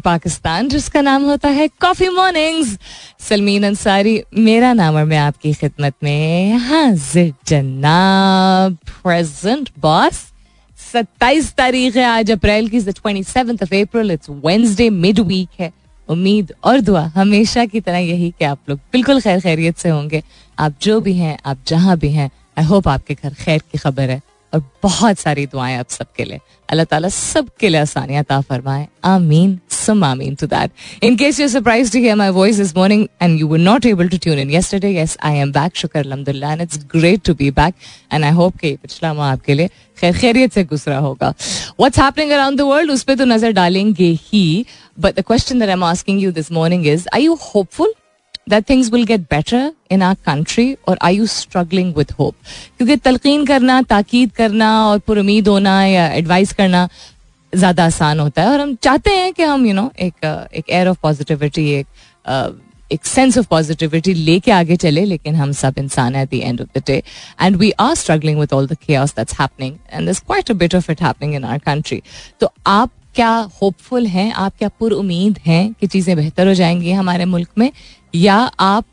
पाकिस्तान जिसका नाम होता है कॉफ़ी मॉर्निंग्स सलमीन अंसारी, मेरा नाम और मैं आपकी खिदमत में हाजिर, जनाब प्रेजेंट बॉस सत्ताईस तारीख है, आज अप्रैल की twenty seven of April it's Wednesday mid week है। उम्मीद और दुआ हमेशा की तरह यही कि आप लोग बिल्कुल खैर खैरियत से होंगे। आप जो भी हैं, आप जहाँ भी हैं आई होप आपके घर खैर की खबर है और बहुत सारी दुआएँ आप सबके लिए। अल्लाह ताला सबके लिए आसानियाँ ता फरमाए। आमीन, सम आमीन to that in case you surprise to hear my voice this morning and you were not able to tune in yesterday yes I am back शुक्र अल्हम्दुलिल्लाह and it's great to be back and I hope कि पिछला माह आपके लिए खैर खैरियत से गुजरा होगा। What's happening around the world उस पर तो नज़र डालेंगे ही but the question that I am asking you this morning is are you hopeful that things will get better in our country or are you struggling with hope? क्योंकि तलकीन करना ताकीद करना और पुरुद होना या एडवाइस करना ज़्यादा आसान होता है और हम चाहते हैं कि हम यू you नो know, एक एक एयर ऑफ़ पॉजिटिविटी एक एक सेंस ऑफ़ पॉजिटिविटी लेके आगे चले लेकिन हम सब इंसान है at the end of the day and we are struggling with all the cares that's happening and this quite a bit of it happening in our country तो आप क्या होपफुल हैं? आप क्या पुर उम्मीद हैं कि चीज़ें बेहतर हो जाएँगी हमारे मुल्क में? या आप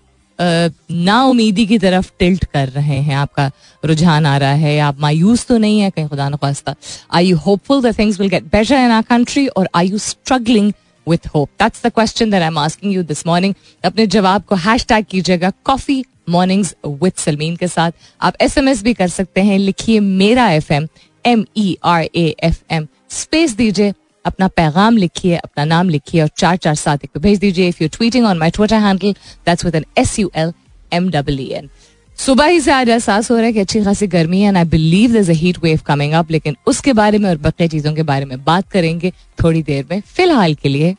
ना उम्मीदी की तरफ़ टिल्ट कर रहे हैं? आपका रुझान आ रहा है, आप मायूस तो नहीं है? कहीं खुदा नखास्ता। I you hopeful the things will get better in our country और I you struggling with hope that's the question that I am asking you this morning अपने जवाब को हैश टैग कीजिएगा कॉफ़ी मॉर्निंग्स विथ सलमीन के साथ। आप S M S भी कर सकते हैं, लिखिए मेरा F M M E R A F M space दीजिए अपना पैगाम लिखिए अपना नाम लिखिए और चार चार सात एक पे भेज दीजिए। If you tweeting on my Twitter handle that's with N S U L M W N सुबह ही से आज एहसास हो रहा है कि अच्छी खासी गर्मी है and I believe there heat wave coming up लेकिन उसके बारे में और बकरे चीज़ों के बारे में बात करेंगे थोड़ी देर में फ़िलहाल के लिए।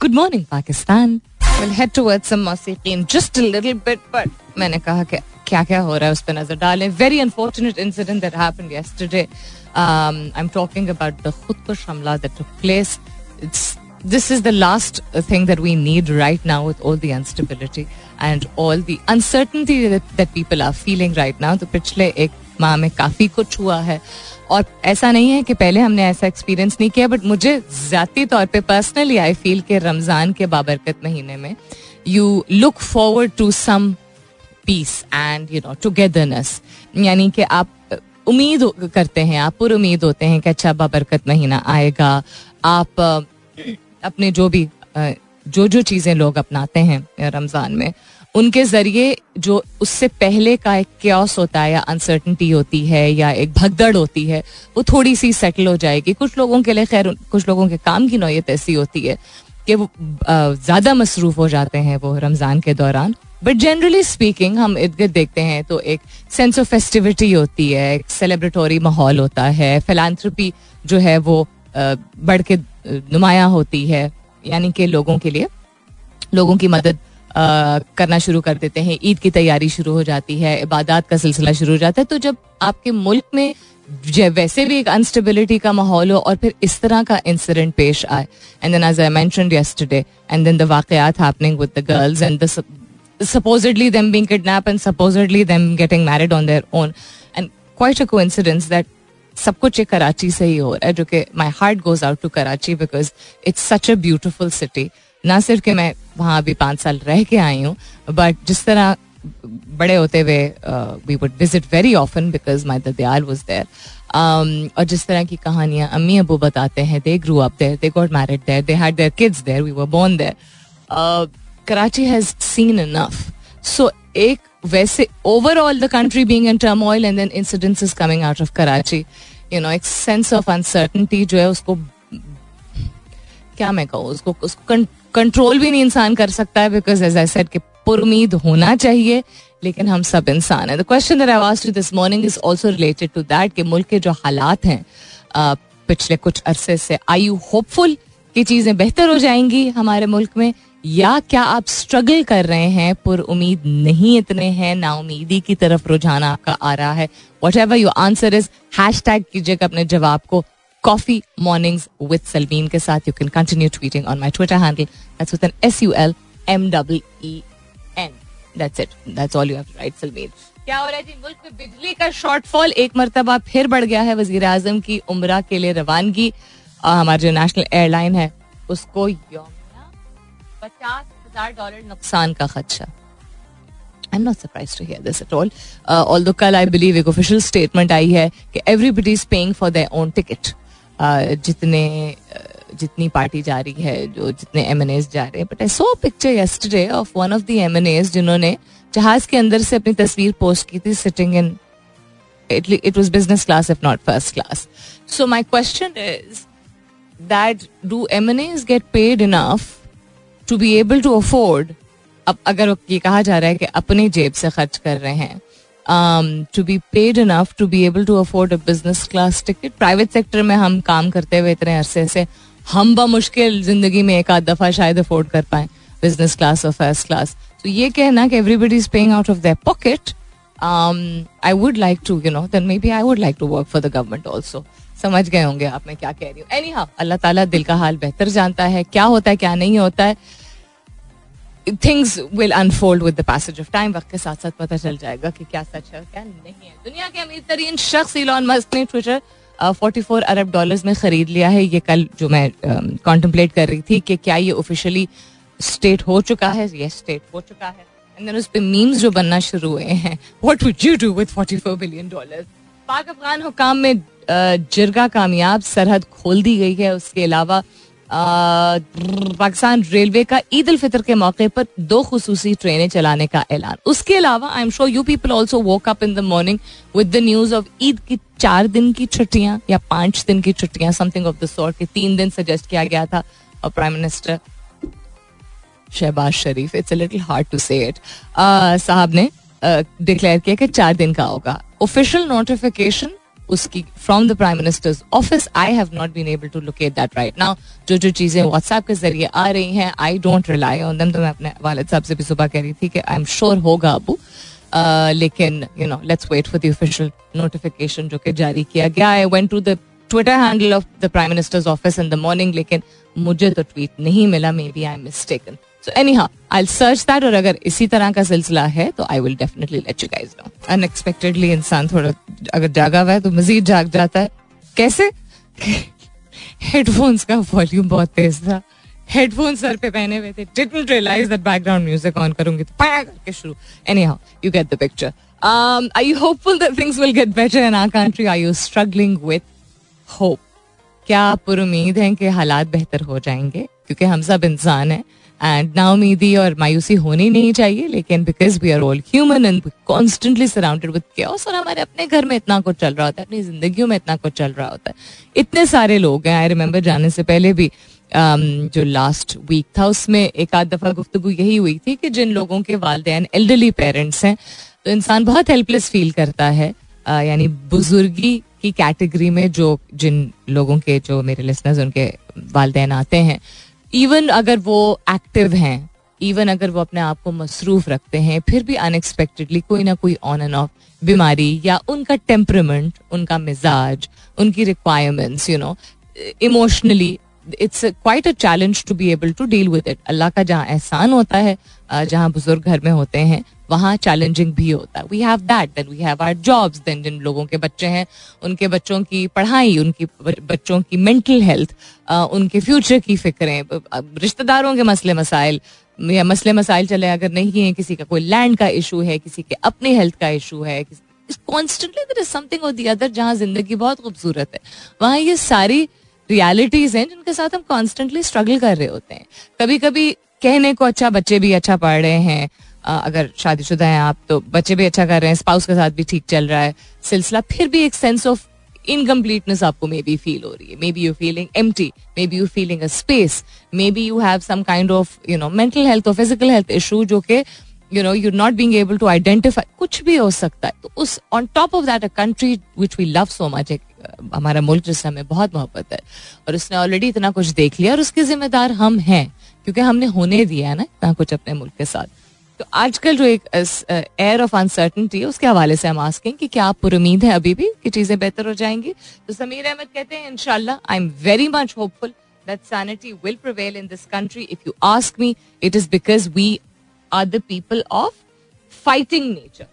Good morning Pakistan We'll head towards some मौसीकीन just a little bit, but मैंने कहा कि क्या क्या हो रहा है उस पर नज़र डालें। Very unfortunate incident that happened yesterday. Um, I'm talking about the Khudkush Hamla that took place. It's this is the last thing that we need right now with all the instability and all the uncertainty that, that people are feeling right now. तो पिछले एक माह में काफ़ी कुछ हुआ है और ऐसा नहीं है कि पहले हमने ऐसा एक्सपीरियंस नहीं किया बट मुझे ज़्यादा तौर पे पर्सनली आई फील कि रमज़ान के बाबरकत महीने में you look forward to some peace and you know togetherness यानी कि आप उम्मीद करते हैं आप, पुर उम्मीद होते हैं कि अच्छा बाबरकत महीना आएगा। आप अपने जो भी जो जो चीज़ें लोग अपनाते हैं रमज़ान में, उनके ज़रिए जो उससे पहले का एक क्योस होता है या अनसर्टनटी होती है या एक भगदड़ होती है, वो थोड़ी सी सेटल हो जाएगी। कुछ लोगों के लिए खैर, कुछ लोगों के काम की नौयत ऐसी होती है कि वो ज़्यादा मसरूफ़ हो जाते हैं वो रमज़ान के दौरान। बट जनरली स्पीकिंग हम इर्द गिर्द देखते हैं तो एक सेंस ऑफ़ फेस्टिविटी होती है, एक सेलिब्रेटरी माहौल होता है फिलानथ्रपी जो है वो बढ़ के नुमाया होती है, यानी कि लोगों के लिए। लोगों की मदद करना शुरू कर देते हैं, ईद की तैयारी शुरू हो जाती है, इबादत का सिलसिला शुरू हो जाता है तो जब आपके मुल्क में वैसे भी एक अनस्टेबिलिटी का माहौल हो और फिर इस तरह का इंसिडेंट पेश आए। And then as I mentioned yesterday and then the वाकयात happening with the girls and the supposedly them being kidnapped and supposedly them getting married on their own. And quite a coincidence that सब कुछ एक कराची से ही हो रहा है, जो कि my heart goes out to Karachi because it's such a beautiful city ना सिर्फ़ कि मैं वहाँ अभी पाँच साल रह के आई हूँ बट जिस तरह बड़े होते हुए we would visit very often because my Dayal was there और जिस तरह की कहानियाँ अम्मी अबू बताते हैं they grew up there they got married there they had their kids there we were born there Karachi has seen enough so एक वैसे overall the country being in turmoil and then incidents coming out of Karachi you know एक sense of uncertainty जो है उसको, क्या मैं कहूँ, उसको उसको कंट्रोल भी नहीं इंसान कर सकता है बिकॉज़ एज आई सेड कि पुरुद होना चाहिए, लेकिन हम सब इंसान है। The question that I asked this morning is also related to that कि मुल्क के जो हालात हैं पिछले कुछ अरसे से आई यू होपफुल कि चीज़ें बेहतर हो जाएँगी हमारे मुल्क में? या क्या आप स्ट्रगल कर रहे हैं? पुर उम्मीद नहीं इतने हैं, ना उम्मीदी की तरफ़ रुझान आपका आ रहा है। Whatever you answer is hash tag कीजिएगा अपने जवाब को। कॉफ़ी मॉर्निंग्स विद सलमीन के साथ। You can continue tweeting on my Twitter handle S U L M W E N that's it that's all you have right Salmeen क्या हो रहा है जी? मुल्क में बिजली का शॉर्टफॉल एक मरतबा फिर बढ़ गया है। वज़ीर आज़म की उम्र के लिए रवानगी। हमारी जो नेशनल एयरलाइन है, उसको पचास हज़ार डॉलर नुकसान का खदशा। आई ऑल कल एक स्टेटमेंट आई है कि everybody is for their own ticket जितने जितनी पार्टी जा रही है, जो जितने एम एन एज जा रहे हैं। But I saw picture yesterday of one of the M N As जिन्होंने जहाज़ के अंदर से अपनी तस्वीर पोस्ट की थी sitting in it was business class if not first class so my question is that do M N As get paid enough to be able to afford अब अगर ये कहा जा रहा है कि अपनी जेब से खर्च कर रहे हैं to be paid enough to be able to afford a business class ticket private sector में हम काम करते हुए इतने अरसे से हम ब मुश्किल ज़िंदगी में एक आध दफ़ा शायद अफोर्ड कर पाए बिज़नेस क्लास और फ़र्स्ट क्लास तो ये कहना कि everybody is paying out of their pocket I would like to you know then maybe I would like to work for the government also समझ गए होंगे आप मैं क्या कह रही हूँ। एनी हाँ अल्लाह ताला दिल का हाल बेहतर जानता है। क्या होता है, क्या नहीं होता है? Things will unfold with the passage of time वक्त के साथ साथ पता चल जाएगा कि क्या सच है क्या नहीं है। दुनिया के अमीर तरीन शख्स इलॉन मस्क ने ट्विटर फोर्टी फोर अरब डॉलर्स में खरीद लिया है। ये कल जो मैं कॉन्टम्पलेट कर रही थी कि क्या ये ऑफिशियली स्टेट हो चुका है। ये स्टेट हो चुका है। एंड देन उस पे मीम्स जो बनना शुरू हुए हैं। What would you do with 44 billion dollars Pak Afghan हुकाम में जिरगा कामयाब सरहद खोल दी गई है। उसके अलावा पाकिस्तान रेलवे का ईद उल फितर के मौके पर दो खसूसी ट्रेनें चलाने का ऐलान। उसके अलावा I am sure you people also woke up in the morning with the news of Eid की चार दिन की छुट्टियाँ या पाँच दिन की छुट्टियाँ समथिंग ऑफ़ द सॉर्ट के तीन दिन सजेस्ट किया गया था। और prime minister Shehbaz Sharif it's a little hard to say it साहब ने डिक्लेयर किया कि चार दिन का होगा। ऑफिशियल नोटिफिकेशन उसकी from the prime minister's office I have not been able to locate that right now जो जो चीज़ें व्हाट्सएप के ज़रिए आ रही हैं I don't rely on them तो मैं अपने वालिद साहब से भी सुबह कह रही थी कि आई एम श्योर होगा अबू। लेकिन you know let's wait for the official notification जो कि जारी किया गया I went to the Twitter handle of the prime minister's office in the morning लेकिन मुझे तो ट्वीट नहीं मिला maybe I am mistaken so anyhow I search that और अगर इसी तरह का सिलसिला है तो I will definitely let you guys know unexpectedly इंसान थोड़ा, अगर जागा हुआ है तो मजीद जाग जाता है। कैसे? हेडफोन्स का वॉल्यूम बहुत तेज था। हेडफोन सर पे पहने हुए थे। Didn't realize that background music on करूँगी तो पाया करके शुरू। Anyhow you get the picture I you hopeful that things will get better in our country are you struggling with hope क्या आप उम्मीद है कि हालात बेहतर हो जाएँगे? क्योंकि हम सब इंसान हैं। एंड नाउमीदी और मायूसी होनी नहीं चाहिए लेकिन because we are all human and constantly surrounded with chaos और हमारे अपने घर में इतना कुछ चल रहा होता है अपनी ज़िंदगी में इतना कुछ चल रहा होता है। इतने सारे लोग हैं आई रिमेम्बर जाने से पहले भी Um, जो लास्ट वीक था उसमें एक आध दफ़ा गुफ्तु यही हुई थी कि जिन लोगों के वालदेन एल्डरली पेरेंट्स हैं तो इंसान बहुत हेल्पलेस फील करता है uh, यानी बुजुर्गी की कैटेगरी में जो जिन लोगों के जो मेरे लिसनर्स उनके वालदेन आते हैं इवन अगर वो एक्टिव हैं इवन अगर वो अपने आप को मसरूफ रखते हैं, फिर भी अनएक्सपेक्टेडली कोई ना कोई ऑन एंड ऑफ़ बीमारी या उनका टेम्परमेंट उनका मिजाज, उनकी requirements you know emotionally it's quite a challenge to be able to deal with it अल्लाह का जहाँ एहसान होता है जहाँ बुज़ुर्ग घर में होते हैं वहाँ चैलेंजिंग भी होता है। We have that then we have our jobs then जिन लोगों के बच्चे हैं, उनके बच्चों की पढ़ाई, उनकी बच्चों की मेंटल हेल्थ उनके फ्यूचर की फिक्रें रिश्तेदारों के मसले मसाइल, या मसले मसाइल चले, अगर नहीं है, किसी का कोई लैंड का इशू है, किसी के अपने हेल्थ का इशू है कॉन्स्टेंटली देर इज़ समथिंग और दी अदर जहाँ ज़िंदगी बहुत खूबसूरत है। वहाँ ये सारी रियलिटीज हैं, जिनके साथ हम कॉन्स्टेंटली स्ट्रगल कर रहे होते हैं। कभी कभी कहने को अच्छा बच्चे भी अच्छा पढ़ रहे हैं अगर शादीशुदा हैं आप तो बच्चे भी अच्छा कर रहे हैं स्पाउस के साथ भी ठीक चल रहा है। सिलसिला फिर भी एक सेंस ऑफ़ इनकम्प्लीटनेस आपको मे बी फील हो रही है। Maybe you feeling empty maybe you feeling a space maybe you have some kind of you know mental health और फ़िज़िकल हेल्थ इशू जो कि you know you not being able to identify कुछ भी हो सकता है। तो उस on top of that a country which we love so much हमारा मुल्क जिससे हमें बहुत मोहब्बत है, और उसने ऑलरेडी इतना कुछ देख लिया, और उसके जिम्मेदार हम हैं, क्योंकि हमने होने दिया है ना, इतना कुछ अपने मुल्क के साथ। तो आजकल जो एक एयर ऑफ़ अनसर्टनटी है उसके हवाले से हम आस्कें कि क्या आप पुरुद है अभी भी कि चीज़ें बेहतर हो जाएँगी तो समीर अहमद कहते हैं इनशाला I am very much hopeful that sanity will prevail in this country. If you ask me, it is because we are the people of fighting nature.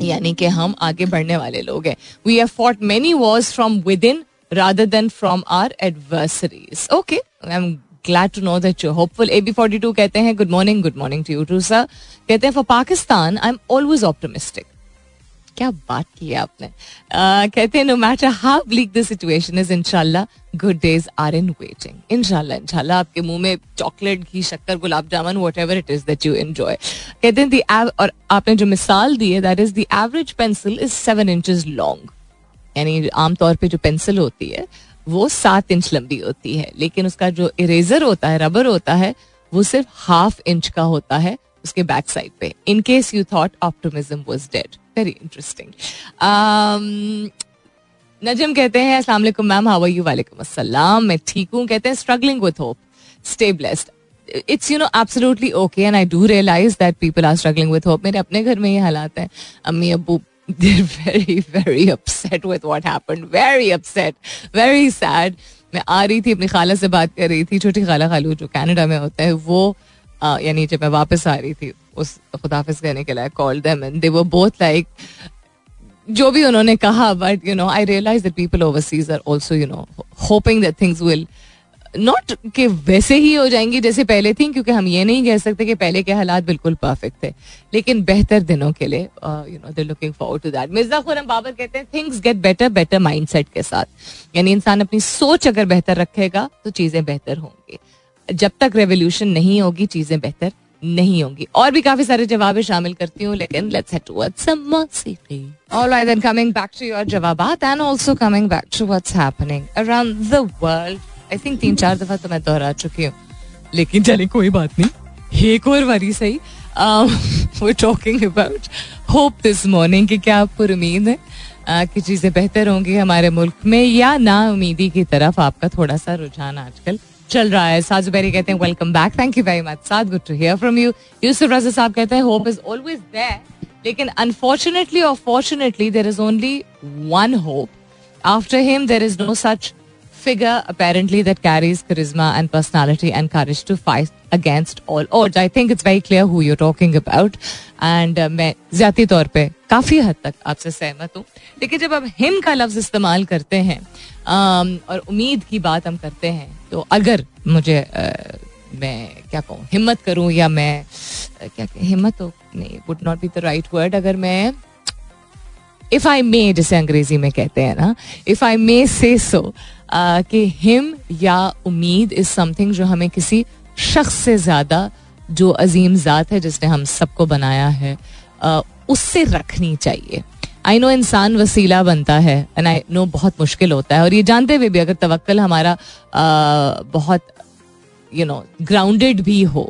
यानी कि हम आगे बढ़ने वाले लोग हैं we have fought many wars from within rather than from our adversaries okay I am glad to know that you're hopeful. AB42 कहते हैं good morning, good morning to you too, sir. कहते हैं for Pakistan, I'm always optimistic. क्या बात की है आपने uh, कहते हैं no matter how bleak the situation is इनशाला good days are in waiting इनशाला इनशाला आपके मुँह में चॉकलेट घी शक्कर gulab jamun whatever it is that you enjoy कहते हैं और आपने जो मिसाल दी है that is the average pencil is seven inches long यानी आमतौर पर जो पेंसिल होती है वो सात इंच लंबी होती है, लेकिन उसका जो इरेजर होता है रबर होता है, वो सिर्फ़ हाफ़ इंच का होता है उसके बैक साइड पे in case you thought optimism was dead very interesting Najam कहते हैं अस्सलाम वालेकुम मैम हाउ आर यू वालेकुम अस्सलाम मैं ठीक हूँ, कहते हैं struggling with hope stay blessed it's you know absolutely okay and I do realize that people are struggling with hope मेरे अपने घर में ये हालात हैं। अम्मी, Abu they're very very upset with what happened. Very upset. Very sad. मैं आ रही थी, अपनी खाला से बात कर रही थी, छोटी खाला खालू जो कनाडा में होता है, वो यानी जब मैं वापस आ रही थी, उस खुदाफिज कहने के लिए call them and they were both like जो भी उन्होंने कहा but you know I realize that people overseas are also you know hoping that things will not कि वैसे ही हो जाएँगी जैसे पहले थी, क्योंकि हम ये नहीं कह सकते कि पहले के हालात बिल्कुल परफेक्ट थे। लेकिन बेहतर दिनों के लिए you know they looking forward to that Mirza Khurram Babar कहते हैं things get better better mindset के साथ। यानी इंसान अपनी सोच अगर बेहतर रखेगा तो चीज़ें बेहतर होंगी। जब तक रेवोल्यूशन नहीं होगी, चीज़ें बेहतर नहीं होंगी। और भी काफ़ी सारे जवाब शामिल करती हूँ, लेकिन let's head towards some मौसीकी alright then coming back to your जवाबात and also coming back to what's happening around the world I think तीन चार दफ़ा तो मैं दोहरा चुकी हूँ। लेकिन चले कोई बात नहीं। एक और बारी सही। Talking about hope this morning कि क्या आपको उम्मीद है? Uh, कि चीज़ें बेहतर होंगी हमारे मुल्क में या ना उम्मीदी की तरफ़ आपका थोड़ा सा रुझान आजकल चल रहा है। साजु बेरी कहते हैं welcome back thank you very much Saad good to hear from you Yousuf Raza साहब कहते हैं होप इज़ ऑलवेज देयर लेकिन अनफॉर्चुनेटली और fortunately there is only one hope after him there is no such figure apparently that carries charisma and personality and courage to fight against all odds. I think it's very clear who you're talking about. And uh, मैं ज़्यादा तौर पे काफ़ी हद तक आपसे सहमत हूँ लेकिन जब हम हिम का लफ्ज इस्तेमाल करते हैं um, और उम्मीद की बात हम करते हैं तो अगर मुझे uh, मैं क्या कहूँ हिम्मत करूँ या मैं uh, क्या हिम्मत तो नहीं would not be the right word अगर मैं इफ़ आई मे जिसे अंग्रेज़ी में कहते हैं ना इफ़ आई मे से सो कि हिम या उम्मीद इज़ समथिंग जो हमें किसी शख्स से ज़्यादा जो अजीम ज़ात है जिसने हम सबको बनाया है उससे रखनी चाहिए। आई नो इंसान वसीला बनता है एंड आई नो बहुत मुश्किल होता है। और ये जानते हुए भी अगर तवक्ल हमारा uh, बहुत यू नो ग्राउंडेड भी हो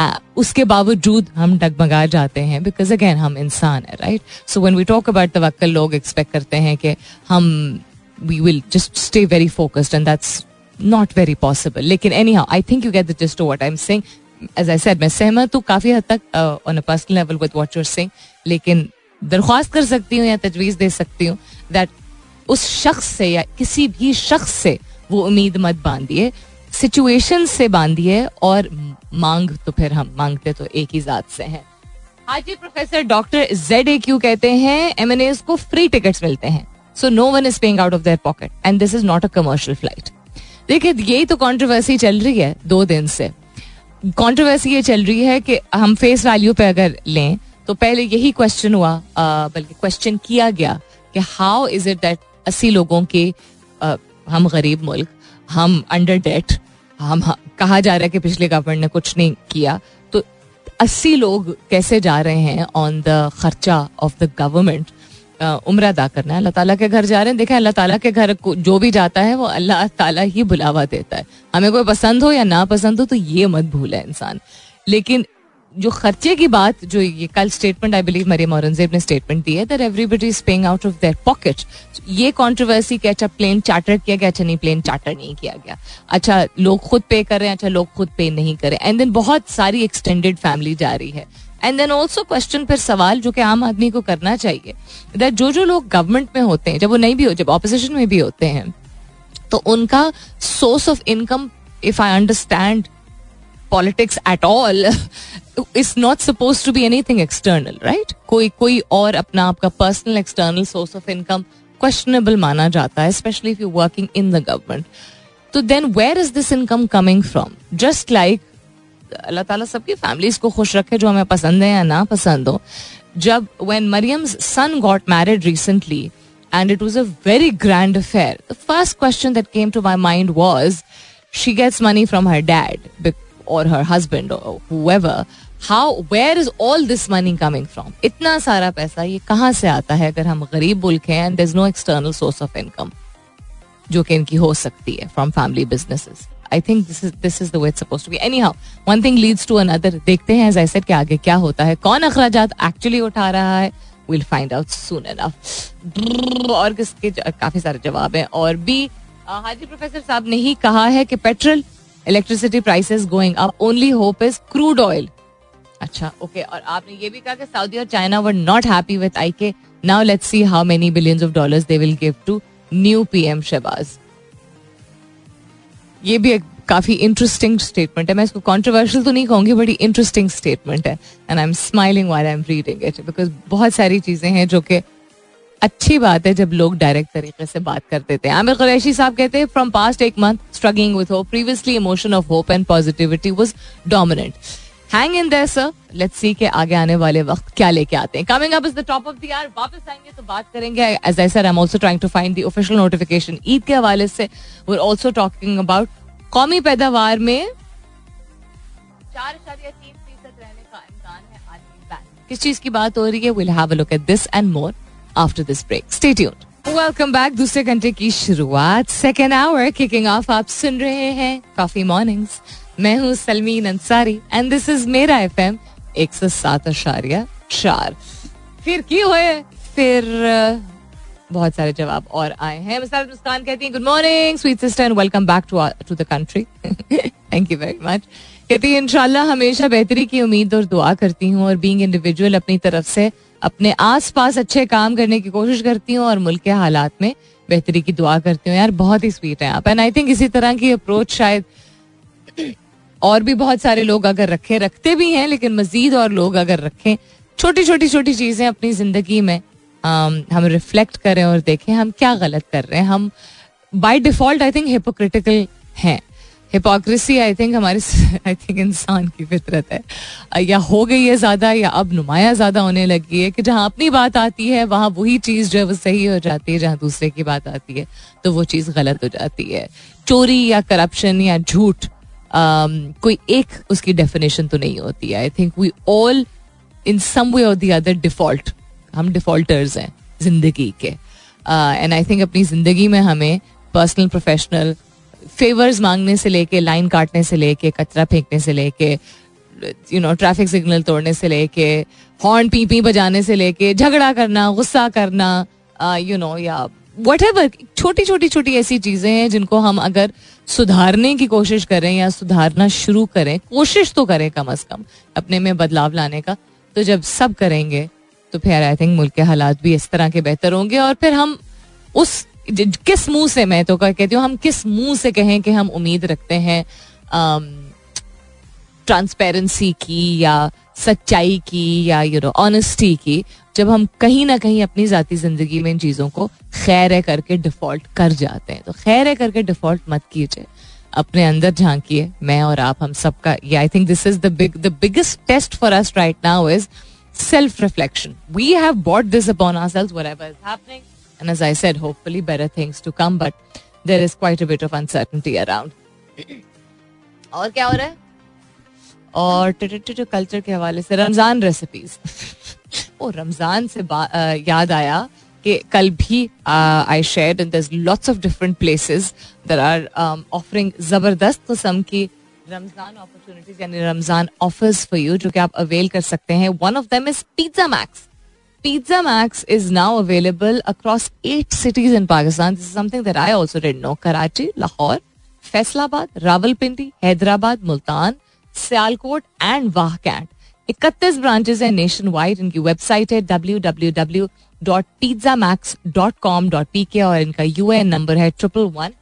uh, उसके बावजूद हम डगमगा जाते हैं बिकॉज़ अगेन हम इंसान है right so when we talk about तवक्ल लोग एक्सपेक्ट करते हैं कि हम we will just stay very focused and that's not very possible लेकिन anyhow I think you get the gist of what I'm saying as I said मैं सहमत हूँ काफ़ी हद तक uh, on a personal level with what you're saying लेकिन दरख्वास्त कर सकती हूँ या तजवीज़ दे सकती हूँ that उस शख्स से या किसी भी शख्स से वो उम्मीद मत बांधिए सिचुएशन से बांधिए और मांग तो फिर हम मांगते तो एक ही जात से हैं हाजी professor doctor Z A Q कहते हैं एम एन को फ्री टिकट्स मिलते हैं so no one is paying out of their pocket and this is not a commercial flight देखिए यही तो कॉन्ट्रोवर्सी चल रही है दो दिन से। कॉन्ट्रोवर्सी ये चल रही है कि हम फेस वैल्यू पे अगर लें तो पहले यही क्वेश्चन हुआ बल्कि क्वेश्चन किया गया कि हाउ इज़ इट दैट अस्सी लोगों के आ, हम गरीब मुल्क हम अंडर डेट हम कहा जा रहा है कि पिछले गवर्नमेंट ने कुछ नहीं किया। तो अस्सी लोग कैसे जा रहे हैं ऑन द खर्चा ऑफ़ द गवर्नमेंट उम्र अदा करना है। अल्लाह ताला के घर जा रहे हैं। देखें, अल्लाह ताला के घर जो भी जाता है, वो अल्लाह ताला ही बुलावा देता है। हमें कोई पसंद हो या ना पसंद हो तो ये मत भूले इंसान। लेकिन जो खर्चे की बात, जो ये कल statement I believe Maryam Aurangzeb ने स्टेटमेंट दी है that everybody is paying out of their pocket ये कंट्रोवर्सी कि अच्छा प्लेन चार्टर किया गया अच्छा नहीं प्लेन चार्टर नहीं किया गया। अच्छा लोग खुद पे कर रहे हैं अच्छा लोग खुद पे नहीं करें एंड देन बहुत सारी एक्सटेंडेड फैमिली जा रही है। एंड देन ऑल्सो क्वेश्चन पर सवाल जो कि आम आदमी को करना चाहिए। दैट जो जो लोग गवर्नमेंट में होते हैं, जब वो नहीं भी हो, जब ऑपोजिशन में भी होते हैं तो उनका source of income if I understand politics at all is not suppose to be anything external right कोई कोई और अपना आपका personal external source of income questionable माना जाता है specially if you working in the government तो then where is this income coming from just like अल्लाह ताला सबकी फैमिलीज़ को खुश रखे, जो हमें पसंद है या ना पसंद हो। जब when Maryam son got married recently and it was a very grand affair the first question that came to my mind was she gets money from her dad और her husband whoever. How where is all this money coming from इतना सारा पैसा ये कहाँ से आता है अगर हम गरीब मुल्क हैं and no external source of income जो कि इनकी हो सकती है from family businesses I think this is this is the way suppose to be anyhow one thing leads to another देखते हैं एज आई कि आगे क्या होता है। कौन अखराज एक्चुअली उठा रहा है? Will find out soon enough और किसके काफ़ी सारे जवाब हैं। और बी हाजी प्रोफेसर साहब ने ही कहा है कि petrol electricity prices going up only hope is crude oil अच्छा ओके और आपने ये भी कहा कि सऊदी और China were not happy with I K now let's see how many billions of dollars they will give to new PM Shehbaz ये भी एक काफ़ी इंटरेस्टिंग स्टेटमेंट है। मैं इसको कंट्रोवर्शियल तो नहीं कहूँगी बड़ी इंटरेस्टिंग स्टेटमेंट है। And I am smiling while I am reading it because बहुत सारी चीज़ें हैं जो कि अच्छी बात है जब लोग डायरेक्ट तरीके से बात कर देते हैं। आमिर कुरैशी साहब कहते हैं फ्रॉम पास्ट एक month struggling with hope previously emotion of hope and positivity was dominant hang in there sir let's see के आगे आने वाले वक्त क्या लेके आते हैं। Coming up is the top of the year वापस आएँगे तो बात करेंगे। As I sir I am also trying to find the official notification Eid के हवाले से। We are also talking about कौमी पैदावार में चार किस चीज़ की बात हो रही है? Will have a look at this and more after this break stay tuned welcome back दूसरे घंटे की शुरुआत। सेकेंड आवर किकिंग ऑफ़ आप सुन रहे हैं कॉफ़ी मॉर्निंग्स मैं हूँ Salmeen Ansari and this is मेरा एफ़ एम एक सौ सात अशारिया चार। फिर की हुए फिर बहुत सारे जवाब और आए हैं। मिसाल मुस्कान कहती हैं good morning sweet sister and welcome back to to the country thank you very much कहती है, इंशाल्लाह हमेशा बेहतरी की उम्मीद और दुआ करती हूँ और बींग इंडिविजुअल अपनी तरफ़ से अपने आस पास अच्छे काम करने की कोशिश करती हूँ और मुल्क के हालात में बेहतरी की दुआ करती हूँ। यार, बहुत ही स्वीट है आप। एंड आई थिंक इसी तरह की अप्रोच शायद और भी बहुत सारे लोग अगर रखें रखते भी हैं लेकिन मजीद और लोग अगर रखें छोटी छोटी छोटी चीज़ें अपनी ज़िंदगी में आम, हम रिफ्लेक्ट करें और देखें हम क्या गलत कर रहे हैं। हम by default I think hypocritical हैं। हिपोक्रेसी आई थिंक हमारे आई थिंक इंसान की फितरत है। या हो गई है ज़्यादा या अब नुमाया ज़्यादा होने लगी है कि जहाँ अपनी बात आती है वहाँ वही चीज़ जो है वो सही हो जाती है जहाँ दूसरे की बात आती है तो वो चीज़ गलत हो जाती है। चोरी या करप्शन या झूठ कोई एक उसकी डेफिनेशन तो नहीं होती. I think we all in some way और दी अदर डिफ़ॉल्ट हम डिफॉल्टर्स हैं, ज़िंदगी के. एंड आई थिंक अपनी ज़िंदगी में हमें पर्सनल प्रोफेशनल फेवर्स मांगने से लेके लाइन काटने से लेके, कचरा फेंकने से लेके यू नो ट्रैफ़िक सिग्नल तोड़ने से लेके हॉर्न पी पी बजाने से लेके, झगड़ा करना, गुस्सा करना यू नो या वट एवर छोटी छोटी छोटी ऐसी चीज़ें हैं जिनको हम अगर सुधारने की कोशिश करें या सुधारना शुरू करें, कोशिश तो करें कम अज कम अपने में बदलाव लाने का। तो जब सब करेंगे तो फिर आई थिंक मुल्क के हालात भी इस तरह के बेहतर होंगे और फिर हम उस किस मुँह से, मैं तो कहती हूँ, हम किस मुँह से कहें कि हम उम्मीद रखते हैं ट्रांसपेरेंसी की या सच्चाई की या यू नो ऑनेस्टी की। जब हम कहीं ना कहीं अपनी जाती ज़िंदगी में इन चीज़ों को खैर करके डिफ़ॉल्ट कर जाते हैं तो खैर करके डिफ़ॉल्ट मत कीजिए। अपने अंदर झांकिए मैं और आप हम सबका ये I think this is the big the biggest test for us right now is self reflection we have bought this upon ourselves whatever is happening And as I said, hopefully better things to come, but there is quite a bit of uncertainty around. और क्या हो रहा है? और culture के हवाले से Ramzan recipes ओ रमज़ान से याद आया कि कल भी I share and lots of different places there are offering ज़बरदस्त किस्म की रमज़ान अपॉर्चुनिटीज़ यानी रमज़ान ऑफर्स फॉर यू जो कि आप अवेल कर सकते हैं। One of them is Pizza Max Pizza Max is now available across eight cities in Pakistan this something that I also did no Karachi Lahore Faisalabad Rawalpindi Hyderabad Multan Sialkot and Wah Cantt इकतीस branches हैं nationwide इनकी website है W W W dot Pizza Max dot com dot P K और इनका U N number है triple one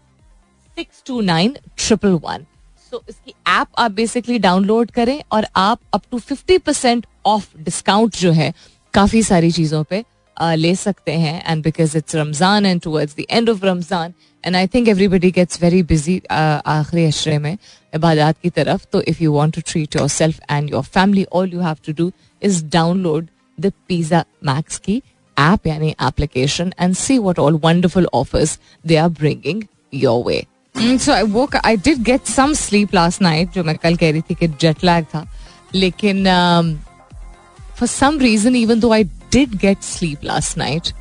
six two nine triple one so इसकी app आप basically download करें और आप up to fifty percent off discount जो है, काफ़ी सारी चीज़ों पे ले सकते हैं. And because it's Ramzan and towards the end of Ramzan and I think everybody gets very busy आखिरी अशरे में इबादत की तरफ़ तो if you want to treat your self and your family all you have to do is download the Pizza Max की app यानी application and see what all wonderful offers they are bringing your way so I वो I did get some sleep last night जो मैं कल कह रही थी कि जेट लैग था लेकिन for some reason even though I did get sleep last night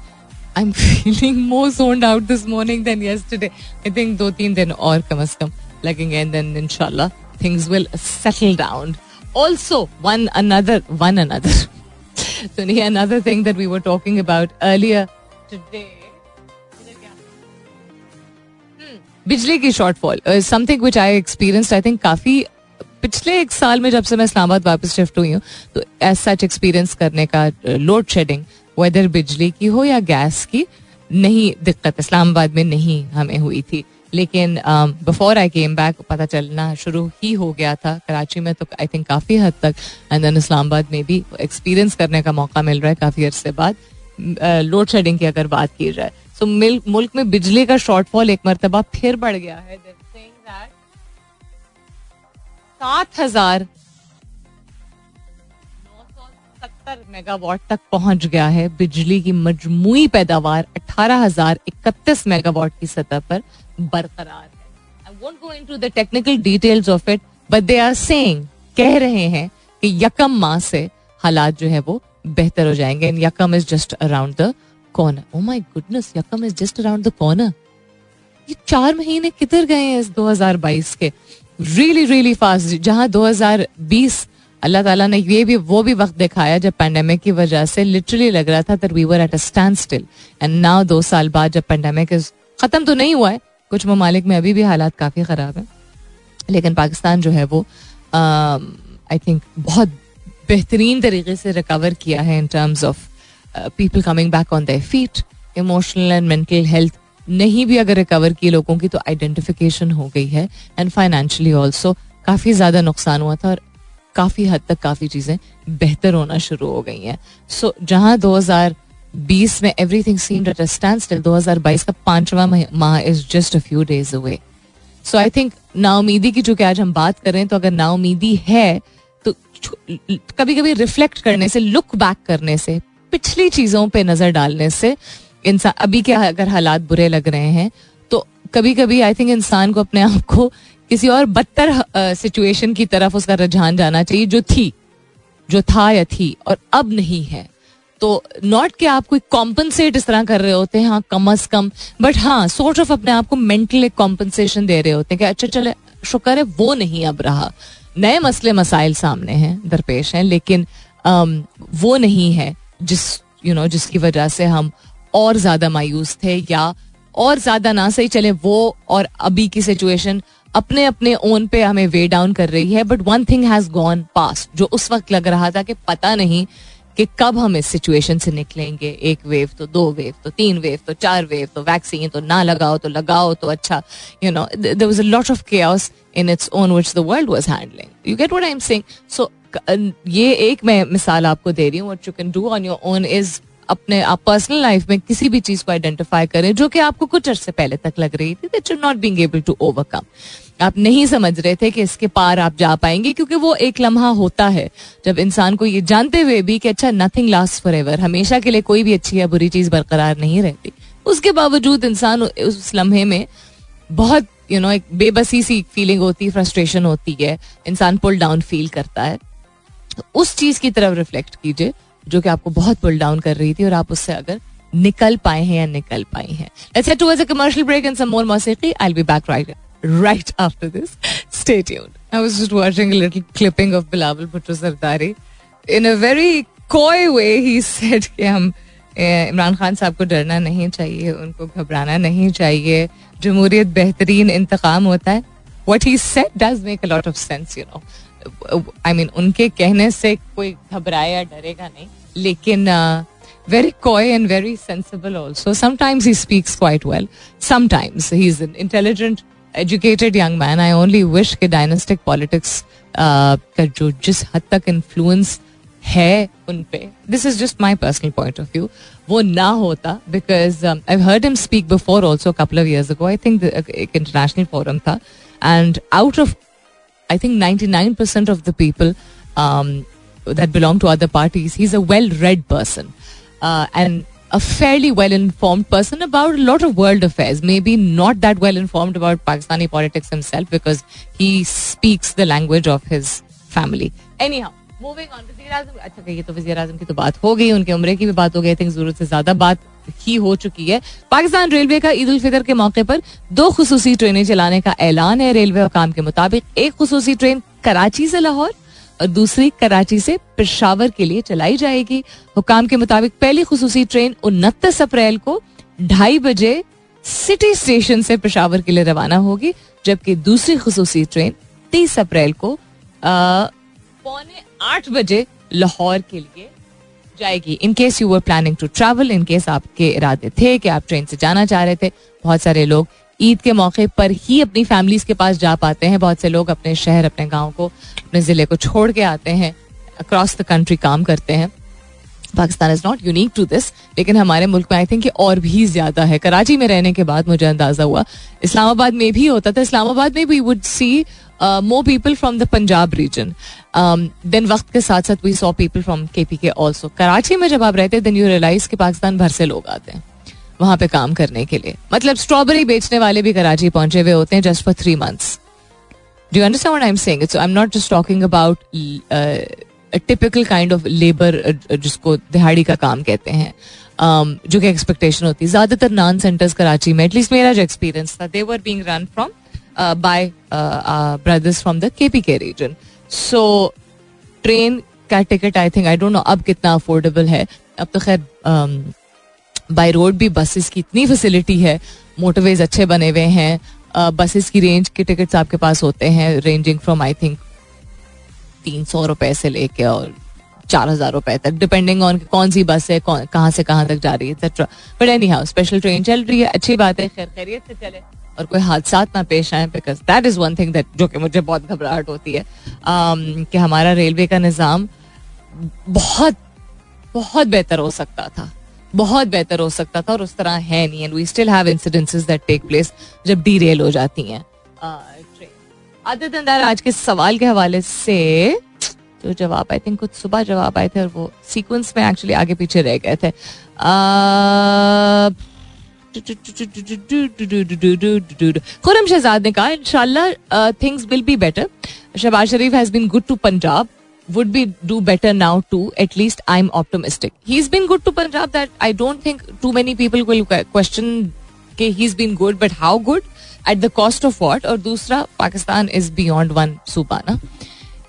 I am feeling more zoned out this morning then yesterday. I think दो तीन दिन और कम अज कम लगेंगे एंड देन इंशाल्लाह things will settle down also one another one another सुनिए another thing that we were talking about earlier today बिजली की shortfall something which I experience I think काफ़ी पिछले एक साल में जब से मैं इस्लामाबाद वापस शिफ्ट हुई हूँ तो एज सच एक्सपीरियंस करने का लोड शेडिंग वेदर बिजली की हो या गैस की, नहीं दिक्कत, इस्लामाबाद में नहीं हमें हुई थी। लेकिन बिफोर आई केम बैक पता चलना शुरू ही हो गया था। कराची में तो आई थिंक काफ़ी हद तक एंड देन इस्लामाबाद में भी एक्सपीरियंस करने का मौका मिल रहा है काफ़ी अरसे बाद। लोड शेडिंग की अगर बात की जाए सो मुल्क में बिजली का शॉर्टफॉल एक मरतबा फिर बढ़ गया है। सात हज़ार। सत्तर मेगावाट तक पहुँच गया है। बिजली की मजमुई पैदावार अठारह हज़ार इकतीस मेगावाट की सतह पर बरकरार है। I won't go into the technical details of it but they are saying कह रहे हैं कि यकम माह से हालात जो है वो बेहतर हो जाएँगे। एंड यकम is just around the corner oh my goodness यकम is just around the corner ये चार महीने किधर गए हैं इस 2022 के? रियली रियली फास्ट जहाँ 2020 अल्लाह ताला ने ये भी वो भी वक्त दिखाया जब पेंडेमिक की वजह से लिटरली लग रहा था we were at a standstill and now दो साल बाद जब पेंडेमिक खत्म तो नहीं हुआ है। कुछ ममालिक में अभी भी हालात काफ़ी खराब है। लेकिन पाकिस्तान जो है वो आई um, थिंक बहुत बेहतरीन तरीके से रिकवर किया है in terms of people coming back on the feet emotional and mental health नहीं भी अगर रिकवर की लोगों की तो आइडेंटिफिकेशन हो गई है एंड फाइनेंशियली ऑल्सो काफ़ी ज़्यादा नुकसान हुआ था और काफ़ी हद तक काफ़ी चीज़ें बेहतर होना शुरू हो गई हैं। सो so, जहाँ 2020 में everything seemed at a standstill 2022 का पांचवा माह is just a few days away so I think नाउमीदी की जो कि आज हम बात कर तो अगर नाउमीदी है तो कभी कभी रिफ्लेक्ट करने से लुक बैक करने से पिछली चीज़ों पे नज़र डालने से इंसान अभी के अगर हालात बुरे लग रहे हैं तो कभी कभी आई थिंक इंसान को अपने आप को किसी और बदतर सिचुएशन की तरफ़ उसका रुझान जाना चाहिए जो थी जो था या थी और अब नहीं है। तो नॉट कि आप कोई कॉम्पनसेट इस तरह कर रहे होते हैं हाँ कम अज कम बट हाँ सोर्ट ऑफ़ अपने आप को मेंटल कॉम्पनसेशन दे रहे होते हैं कि अच्छा चले शुक्र है वो नहीं अब रहा। नए मसले मसाइल सामने हैं दरपेश हैं लेकिन um, वो नहीं है जिस यू you नो know, जिसकी वजह से हम और ज़्यादा मायूस थे या और ज़्यादा ना सही चले वो और अभी की सिचुएशन अपने अपने ओन पे हमें वे डाउन कर रही है but one thing has gone past जो उस वक्त लग रहा था कि पता नहीं कि कब हम इस सिचुएशन से निकलेंगे। एक वेव तो दो वेव तो तीन वेव तो चार वेव तो वैक्सीन तो ना लगाओ तो लगाओ तो अच्छा। You know there was a lot of cares in its own which the world was handling you get what I am so ये एक मैं मिसाल आपको दे रही हूँ what you can do on your own is अपने आप पर्सनल लाइफ में किसी भी चीज़ को आइडेंटिफाई करें जो कि आपको कुछ अरसे पहले तक लग रही थी that you not being able to overcome आप नहीं समझ रहे थे कि इसके पार आप जा पाएँगे क्योंकि वो एक लम्हा होता है। जब इंसान को ये जानते हुए भी कि अच्छा नथिंग लास्ट फॉर एवर हमेशा के लिए कोई भी अच्छी या बुरी चीज़ बरकरार नहीं रहती। उसके बावजूद इंसान उस लम्हे में बहुत यू you नो know, एक बेबसी सी फीलिंग होती है फ्रस्ट्रेशन होती है। इंसान पुल डाउन फील करता है। उस चीज़ की तरफ़ रिफ्लेक्ट कीजिए। जो कि आपको बहुत पुल डाउन कर रही थी और आप उससे अगर निकल पाए हैं या निकल पाई हैं let's head towards a commercial break and some more मौसीकी I will be back right right after this. Stay tuned. I was just watching a little clipping of Bilawal Bhutto Sardari. In a very coy way, he said कि हम इमरान खान साहब को डरना नहीं चाहिए उनको घबराना नहीं चाहिए जमहूरियत बेहतरीन इंतकाम होता है what he said does make a lot of sense you know I mean उनके कहने से कोई घबराए या डरेगा नहीं, लेकिन very coy and very sensible also sometimes he speaks quite well sometimes he is an intelligent educated young man I only wish के डायनेस्टिक पॉलिटिक्स का जो जिस हद तक इन्फ्लुंस है उन पे this is just my personal point of view वो ना होता because I heard him speak before also couple of years I think एक इंटरनेशनल फोरम था. And out of I think ninety nine percent of the people that belong to other parties. He's a well read person uh, and a fairly well informed person about a lot of world affairs. Maybe not that well informed about Pakistani politics himself because he speaks the language of his family. Anyhow, moving on वजीर आजम अच्छा ये तो वजीर आजम की तो बात हो गई उनके उम्र की भी बात हो गई थिंक जरूरत से ज्यादा बात ही हो चुकी है। पाकिस्तान रेलवे का ईद उल फितर के मौके पर दो खसूसी ट्रेनें चलाने का ऐलान है। रेलवे हुकाम के मुताबिक एक खसूसी ट्रेन कराची से लाहौर और दूसरी कराची से पिशावर के लिए चलाई जाएगी। हुकाम के मुताबिक पहली खसूसी ट्रेन उनतीस अप्रैल को ढाई बजे सिटी स्टेशन से पेशावर के लिए रवाना होगी, जबकि दूसरी खसूसी ट्रेन तीस अप्रैल को पौने आठ बजे लाहौर के लिए जाएगी। In case you were planning to travel in case आपके इरादे थे कि आप ट्रेन से जाना चाह रहे थे, बहुत सारे लोग ईद के मौके पर ही अपनी फैमिलीज़ के पास जा पाते हैं। बहुत से लोग अपने शहर, अपने गाँव को, अपने ज़िले को छोड़ के आते हैं अक्रॉस द कंट्री काम करते हैं। Pakistan is not unique to this लेकिन हमारे मुल्क में आई थिंक और भी ज़्यादा है। कराची में रहने के बाद मुझे अंदाज़ा हुआ, इस्लामाबाद में भी होता था। इस्लामाबाद में we would see more people from the Punjab region then वक्त के साथ साथ we saw people from K P K also Karachi में जब आप रहते देन यू रियलाइज़ कि पाकिस्तान भर से लोग आते हैं वहाँ पे काम करने के लिए। मतलब स्ट्रॉबेरी बेचने वाले भी कराची पहुँचे हुए होते हैं just for three months do you understand I am saying it's I am not just talking about typical kind of labour जिसको दिहाड़ी का काम कहते हैं। Um, जो कि एक्सपेक्टेशन होती है। ज़्यादातर नॉन सेंटर्स कराची में एटलीस्ट मेरा जो एक्सपीरियंस था they were being run from by brothers from the K P K region so train का ticket I think I don't know अब कितना अफोर्डेबल है। अब तो खैर बाय um, रोड भी बसेस की इतनी फैसिलिटी है। मोटरवेज अच्छे बने हुए हैं। बसेस uh, की रेंज के टिकट्स आपके पास होते हैं रेंजिंग फ्रॉम आई थिंक तीन सौ रुपए से लेके और चार हज़ार रुपए तक डिपेंडिंग ऑन कौन सी बस है कहाँ से कहाँ तक जा रही है etcetera but anyhow special train चल रही है। अच्छी बात है। खैर खैरियत से चले। और कोई हादसा ना पेश आए because that is one thing that जो कि मुझे बहुत घबराहट होती है um, कि हमारा रेलवे का निज़ाम बहुत बहुत बेहतर हो सकता था बहुत बेहतर हो सकता था और उस तरह है नहीं and we still have incidences that take place जब डी रेल हो जाती हैं अदर देन दैट आज के सवाल के हवाले से जो जवाब आई थिंक कुछ सुबह जवाब आए थे और वो सीक्वेंस में एक्चुअली आगे पीछे रह गए थे। खुरम शहजाद ने कहा इनशाला things will be better Shahbaz Sharif has been good to Punjab would be do better now too at least I am optimistic he is good to Punjab that I don't think too many people will question के he is good but how good at the cost of what और दूसरा, Pakistan is beyond one सूबा ना।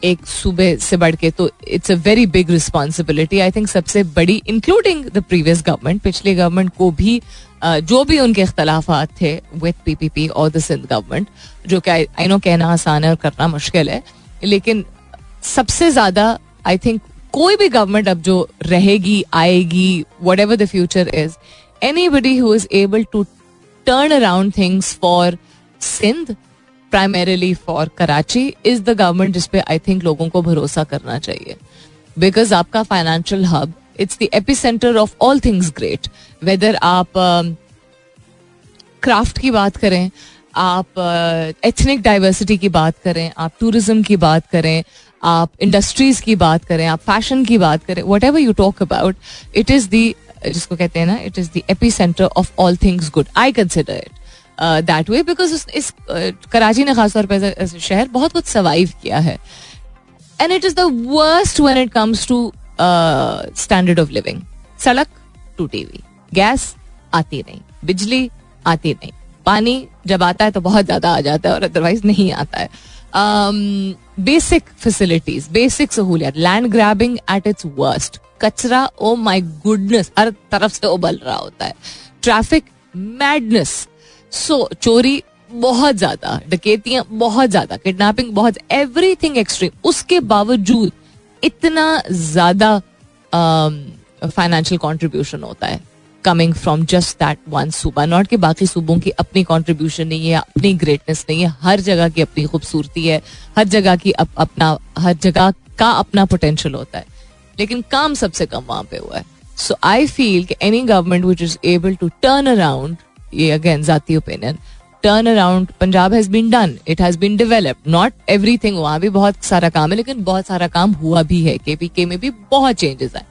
एक सूबे से बढ़ के तो it's a very big responsibility I think सबसे बड़ी इंक्लूडिंग द प्रीवियस गवर्नमेंट पिछले गवर्नमेंट को भी जो भी उनके अख्तलाफात थे विथ पी पी पी और द सिंध गवर्नमेंट जो कि आई नो कहना आसान है और करना मुश्किल है, लेकिन सबसे ज़्यादा आई थिंक कोई भी गवर्नमेंट अब जो रहेगी, आएगी whatever the future is anybody who is able to turn around things for Sindh primarily for Karachi is the government जिसपे आई थिंक लोगों को भरोसा करना चाहिए. बिकॉज़ आपका financial hub it's the epicentre of all things great whether आप craft uh, की बात करें आप एथनिक uh, डाइवर्सिटी की बात करें आप टूरिज़्म की बात करें आप इंडस्ट्रीज़ की बात करें आप फ़ैशन की बात करें whatever you talk about it is the जिसको कहते हैं ना it is the epicentre of all things good I consider it that way because इस कराची ने खासतौर पर शहर बहुत कुछ सर्वाइव किया है. And it is the worst when it comes to standard of living सड़क टूटी हुई गैस आती नहीं बिजली आती नहीं पानी जब आता है तो बहुत ज़्यादा आ जाता है और अदरवाइज़ नहीं आता है बेसिक फैसिलिटीज़ बेसिक सहूलियत land grabbing at its worst कचरा ओ माई गुडनेस हर तरफ़ से उबल रहा होता है ट्रैफ़िक मैडनेस सो चोरी बहुत ज़्यादा डकेतियाँ बहुत ज़्यादा किडनैपिंग बहुत एवरीथिंग एक्सट्रीम उसके बावजूद इतना ज़्यादा फाइनेंशियल कॉन्ट्रीब्यूशन होता है coming from just that one सूबा नॉट कि बाकी सूबों की अपनी कंट्रीब्यूशन नहीं है अपनी ग्रेटनेस नहीं है हर जगह की अपनी खूबसूरती है हर जगह की अप, अपना हर जगह का अपना पोटेंशियल होता है। लेकिन काम सबसे कम वहाँ पे हुआ है। सो आई फील कि any government which is able to turn around ये अगेन जाती opinion turn around Punjab has been done it has been developed not everything वहाँ भी बहुत सारा काम है लेकिन बहुत सारा काम हुआ भी है। के पी के में भी बहुत चेंजेस आए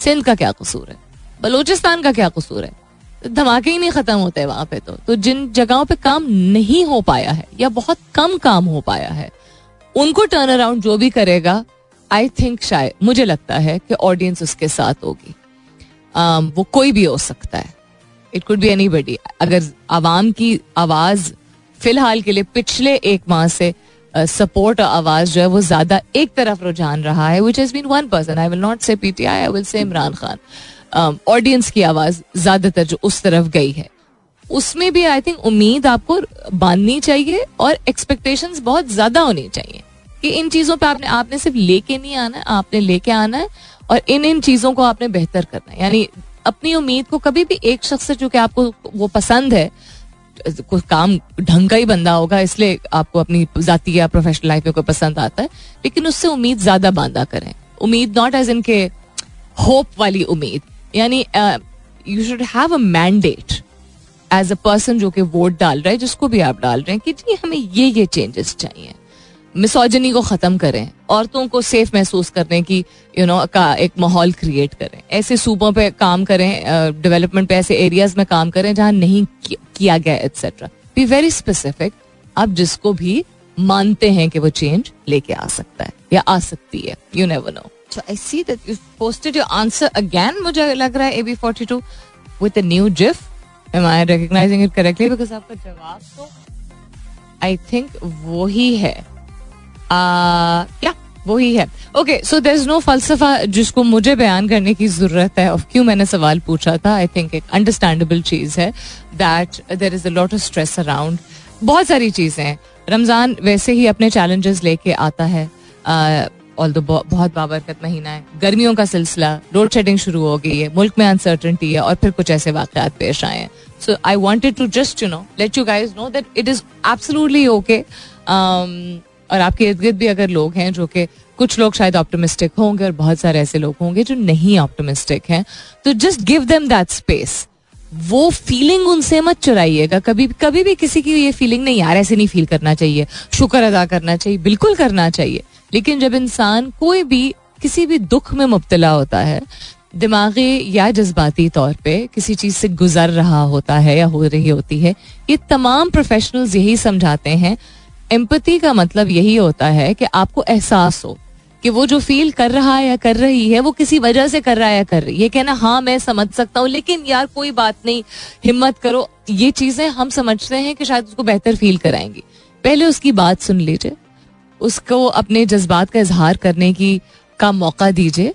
सिंध का क्या कसूर है? बलोचिस्तान का क्या कसूर है? धमाके ही नहीं खत्म होते वहाँ पे तो। तो जिन जगहों पे काम नहीं हो पाया है या बहुत कम काम हो पाया है उनको टर्न अराउंड जो भी करेगा आई थिंक शायद मुझे लगता है कि ऑडियंस उसके साथ होगी। Um, वो कोई भी हो सकता है। It could be anybody अगर आवाम की आवाज़ फ़िलहाल के लिए पिछले एक माह से सपोर्ट uh, आवाज़ जो है वो ज़्यादा एक तरफ़ रुझान रहा है which has been one person I will not say PTI I will say Imran Khan audience की आवाज़ ज़्यादातर जो उस तरफ़ गई है। उसमें भी आई थिंक उम्मीद आपको बांधनी चाहिए और एक्सपेक्टेशंस बहुत ज़्यादा होनी चाहिए कि इन चीज़ों पे आपने आपने सिर्फ़ लेके नहीं आना है आपने लेके आना है और इन इन चीज़ों को आपने बेहतर करना है। यानी अपनी उम्मीद को कभी भी एक शख्स से, चूँकि आपको वो पसंद है, कोई काम ढंग का ही बंदा होगा, इसलिए आपको अपनी जाती या प्रोफेशनल लाइफ में कोई पसंद आता है, लेकिन उससे उम्मीद ज़्यादा बांधा करें। उम्मीद नॉट एज इनके होप वाली उम्मीद। यानी you should have a mandate as a person जो कि वोट डाल रहा है, जिसको भी आप डाल रहे हैं कि जी, हमें ये ये चेंजेस चाहिए। मिसोजनी को ख़त्म करें, औरतों को सेफ़ महसूस करने की यू नो का एक माहौल क्रिएट करें। ऐसे सूबों पे काम करें डेवलपमेंट पे ऐसे एरियाज़ में काम करें जहाँ नहीं किया गया एटसेट्रा बी वेरी स्पेसिफिक आप जिसको भी मानते हैं कि वो चेंज लेके आ सकता है, या आ सकती है you never know so I see that you posted your answer again मुझे लग रहा है A B forty two with new GIF am I recognising it correctly because आपका जवाब तो आई थिंक वो ही। है क्या वही है. Okay so there is no फलसफा जिसको मुझे बयान करने की ज़रूरत है. ऑफ़ क्यों मैंने सवाल पूछा था? आई थिंक एक अंडरस्टैंडेबल चीज़ है that there is a lot of stress around बहुत सारी चीज़ें हैं. रमज़ान वैसे ही अपने चैलेंजेस लेके आता है. ऑल दो बहुत बाबरकत महीना है. गर्मियों का सिलसिला लोड शेडिंग शुरू हो गई है, मुल्क में अनसर्टनटी है और फिर कुछ ऐसे वाकत पेश आए हैं. So I wanted to just you know let you guys know that it is absolutely okay और आपके इर्द गिर्द भी अगर लोग हैं जो कि कुछ लोग शायद ऑप्टोमिस्टिक होंगे और बहुत सारे ऐसे लोग होंगे जो नहीं ऑप्टोमिस्टिक हैं तो just give them that space वो फीलिंग उनसे मत चुराइएगा। कभी कभी भी किसी की ये फीलिंग नहीं, यार ऐसे नहीं फील करना चाहिए। शुक्र अदा करना चाहिए, बिल्कुल करना चाहिए। लेकिन जब इंसान कोई भी, किसी भी दुख में मुबतला होता है, दिमागी या जज्बाती तौर पे किसी चीज़ से गुजर रहा होता है या हो रही होती है, ये तमाम प्रोफेशनल्स यही समझाते हैं एम्पति का मतलब यही होता है कि आपको एहसास हो कि वो जो फील कर रहा है या कर रही है, वो किसी वजह से कर रहा है या कर रही है। ये कहना हाँ मैं समझ सकता हूँ, लेकिन यार, कोई बात नहीं, हिम्मत करो। ये चीज़ें हम समझते हैं कि शायद उसको बेहतर फील कराएँगी। पहले उसकी बात सुन लीजिए, उसको अपने जज्बात का इजहार करने की का मौका दीजिए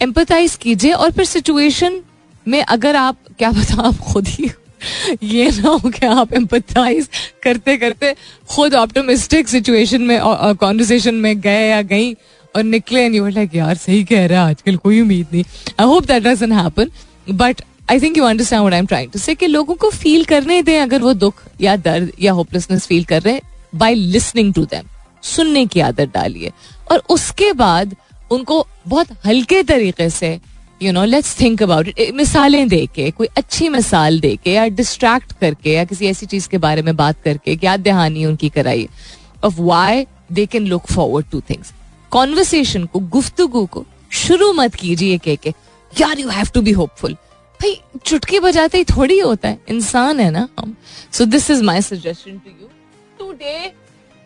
एम्पथाइज कीजिए और फिर सिचुएशन में अगर आप, क्या बता आप खुद ही ये ना हो कि आप एम्पथाइज करते करते खुद ऑप्टोमिस्टिक सिचुएशन में कॉन्वर्सेशन में गए या गई और निकले एंड यू लाइक यार, सही कह रहा है, आजकल कोई उम्मीद नहीं. I hope that doesn't happen but I think you understand what I am trying to say कि लोगों को फील करने दें अगर वो दुख या दर्द या होपलेसनेस फील कर रहे हैं बाय लिसनिंग टू देम सुनने की आदत डालिए। और उसके बाद उनको बहुत हल्के तरीके से you know let's think about it मिसालें दे के, कोई अच्छी मिसाल दे के, या डिस्ट्रैक्ट करके, या किसी ऐसी चीज़ के बारे में बात करके याद दहानी उनकी कराई of why they can look forward to things conversation को, गुफ्तगु को, शुरू मत कीजिए कह के, यार you have to be hopeful भाई, चुटकी बजाते ही थोड़ी होता है। इंसान है ना हम। So this is my suggestion to you today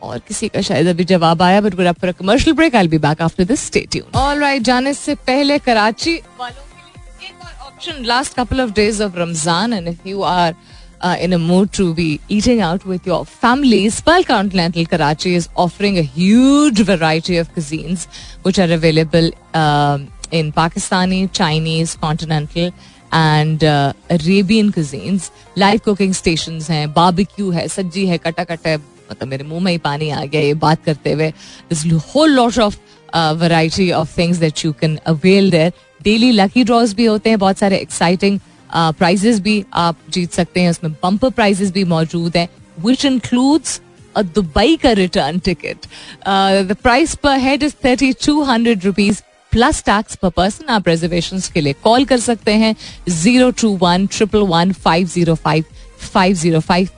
और किसी का शायद अभी जवाब आया but good for commercial break I be back after this stay tune alright जाने से पहले कराची वालों के लिए एक और option last couple of days of Ramzan and if you are uh, in a mood to be eating out with your family, Spal Continental Karachi is offering a huge variety of cuisines which are available um, in Pakistani, Chinese, continental and Arabian cuisines live cooking station हैं barbecue है सज्जी है कटा कटा है मतलब मेरे मुँह में ही पानी आ गया ये बात करते हुए। Whole lot of variety of things that you can avail there daily lucky draws भी होते हैं, बहुत सारे एक्साइटिंग प्राइजेस भी आप जीत सकते हैं। उसमें बम्पर प्राइजेस भी मौजूद हैं विच इंक्लूड्स दुबई का return ticket the price per head is thirty two hundred rupees plus tax per person आप रिजर्वेशन के लिए कॉल कर सकते हैं zero two one triple one five zero five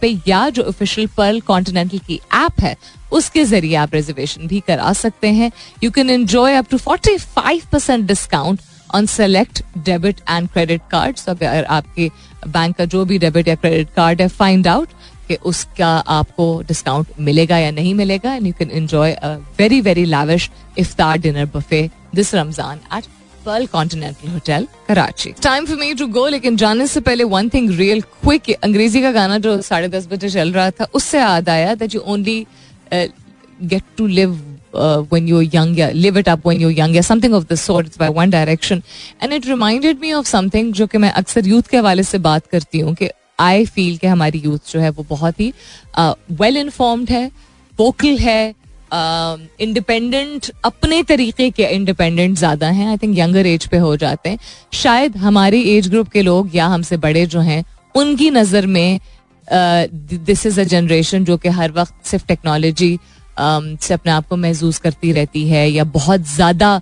पे या जो ऑफिशियल पर्ल कॉन्टिनेंटल की ऐप है, उसके ज़रिए आप रिजर्वेशन भी करा सकते हैं। You can enjoy up to forty five percent discount on select debit and credit card अगर आपके बैंक का जो भी डेबिट या क्रेडिट कार्ड है फाइंड आउट कि उसका आपको डिस्काउंट मिलेगा या नहीं मिलेगा। And you can enjoy a very very lavish iftar dinner buffet this Ramzan at Pearl Continental hotel Karachi time for me to go लेकिन जाने से पहले वन थिंग रियल क्विक अंग्रेज़ी का गाना जो साढ़े दस बजे चल रहा था उससे याद आया that you only get to live uh, when you're young, yeah, live it up when you're young, yeah, something of the sort. It's by One Direction, and it reminded me of something जो कि मैं अक्सर youth के हवाले से बात करती हूँ कि आई फील कि हमारी यूथ जो है वो बहुत ही वेल uh, इन्फॉर्म्ड है वोकल है इंडिपेंडेंट um, अपने तरीके के इंडिपेंडेंट ज़्यादा हैं. आई थिंक यंगर एज पे हो जाते हैं. शायद हमारी एज ग्रुप के लोग या हमसे बड़े जो हैं उनकी नज़र में दिस इज़ अ जनरेशन जो कि हर वक्त सिर्फ़ टेक्नोलॉजी um, से अपने आप को महसूस करती रहती है या बहुत ज़्यादा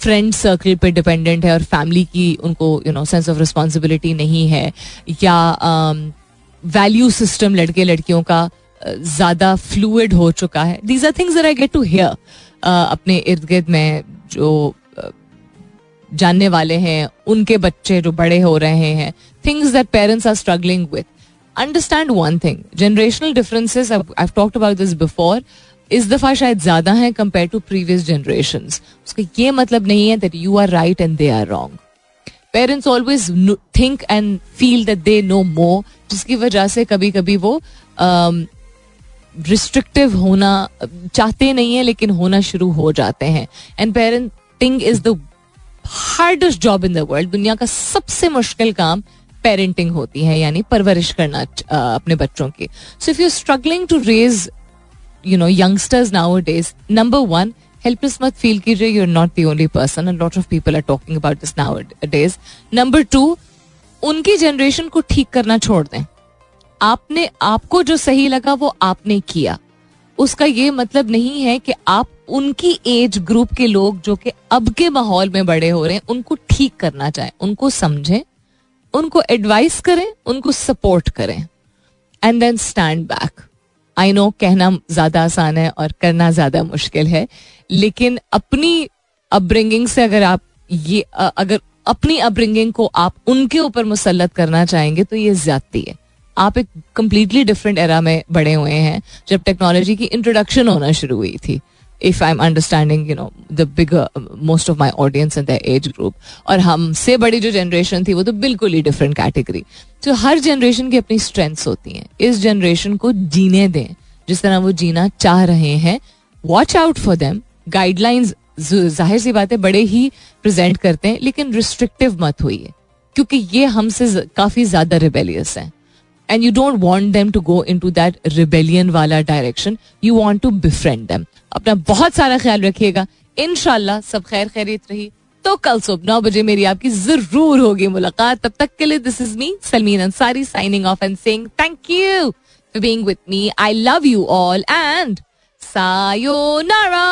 फ्रेंड सर्कल पे डिपेंडेंट है और फैमिली की उनको you know sense of responsibility नहीं है. या वैल्यू um, सिस्टम लड़के लड़कियों का ज़्यादा फ्लूड हो चुका है। These are things I get to hear अपने इर्द गिर्द में जो जानने वाले हैं, उनके बच्चे जो बड़े हो रहे हैं things that parents are struggling with understand one thing generational differences I talked about this before इस दफ़ा शायद ज़्यादा है कंपेयर टू प्रीवियस जनरेशन उसका ये मतलब नहीं है that you are right and they are wrong parents always think and feel that they know more जिसकी वजह से कभी कभी वो रिस्ट्रिक्टिव होना, चाहते नहीं है, लेकिन होना शुरू हो जाते हैं। And parenting is the hardest job in the world दुनिया का सबसे मुश्किल काम पेरेंटिंग होती है, यानी परवरिश करना अपने बच्चों की। So if you struggling to raise you know youngsters nowadays number one helpless मत फील कीजिए you are not the only person and lot of people are talking about this nowadays number two उनकी generation को ठीक करना छोड़ दें। आपने, आपको जो सही लगा वो आपने किया। उसका ये मतलब नहीं है कि आप उनकी एज ग्रुप के लोग जो कि अब के माहौल में बड़े हो रहे हैं, उनको ठीक करना चाहें, उनको समझें, उनको एडवाइस करें, उनको सपोर्ट करें। And then stand back I know कहना ज़्यादा आसान है और करना ज़्यादा मुश्किल है, लेकिन अपनी अपब्रिंगिंग से अगर आप ये अगर अपनी अपब्रिंगिंग को आप उनके ऊपर मुसलत करना चाहेंगे तो ये ज्यादती है। आप एक कम्प्लीटली डिफरेंट एरा में बड़े हुए हैं, जब टेक्नोलॉजी की इंट्रोडक्शन होना शुरू हुई थी। If I am understanding you know the big most of my audience in the age group और हमसे बड़ी जो जनरेशन थी, वो तो बिल्कुल ही डिफरेंट कैटेगरी तो हर जनरेशन की अपनी स्ट्रेंथ्स होती हैं। इस जनरेशन को जीने दें। जिस तरह वो जीना चाह रहे हैं watch out for them guidelines ज़ाहिर सी बातें बड़े ही प्रेजेंट करते हैं, लेकिन रिस्ट्रिक्टिव मत हुई है क्योंकि ये हमसे काफ़ी ज़्यादा रिबेलियस हैं। And you don't want them to go into that rebellion वाला direction you want to befriend them अपना बहुत सारा ख्याल रखिएगा इनशाला सब खैर खैरियत रही तो कल सुबह नौ बजे मेरी आपकी ज़रूर होगी मुलाकात तब तक के लिए this is me Salmeen Ansari signing off and saying thank you for being with me I love you all and sayonara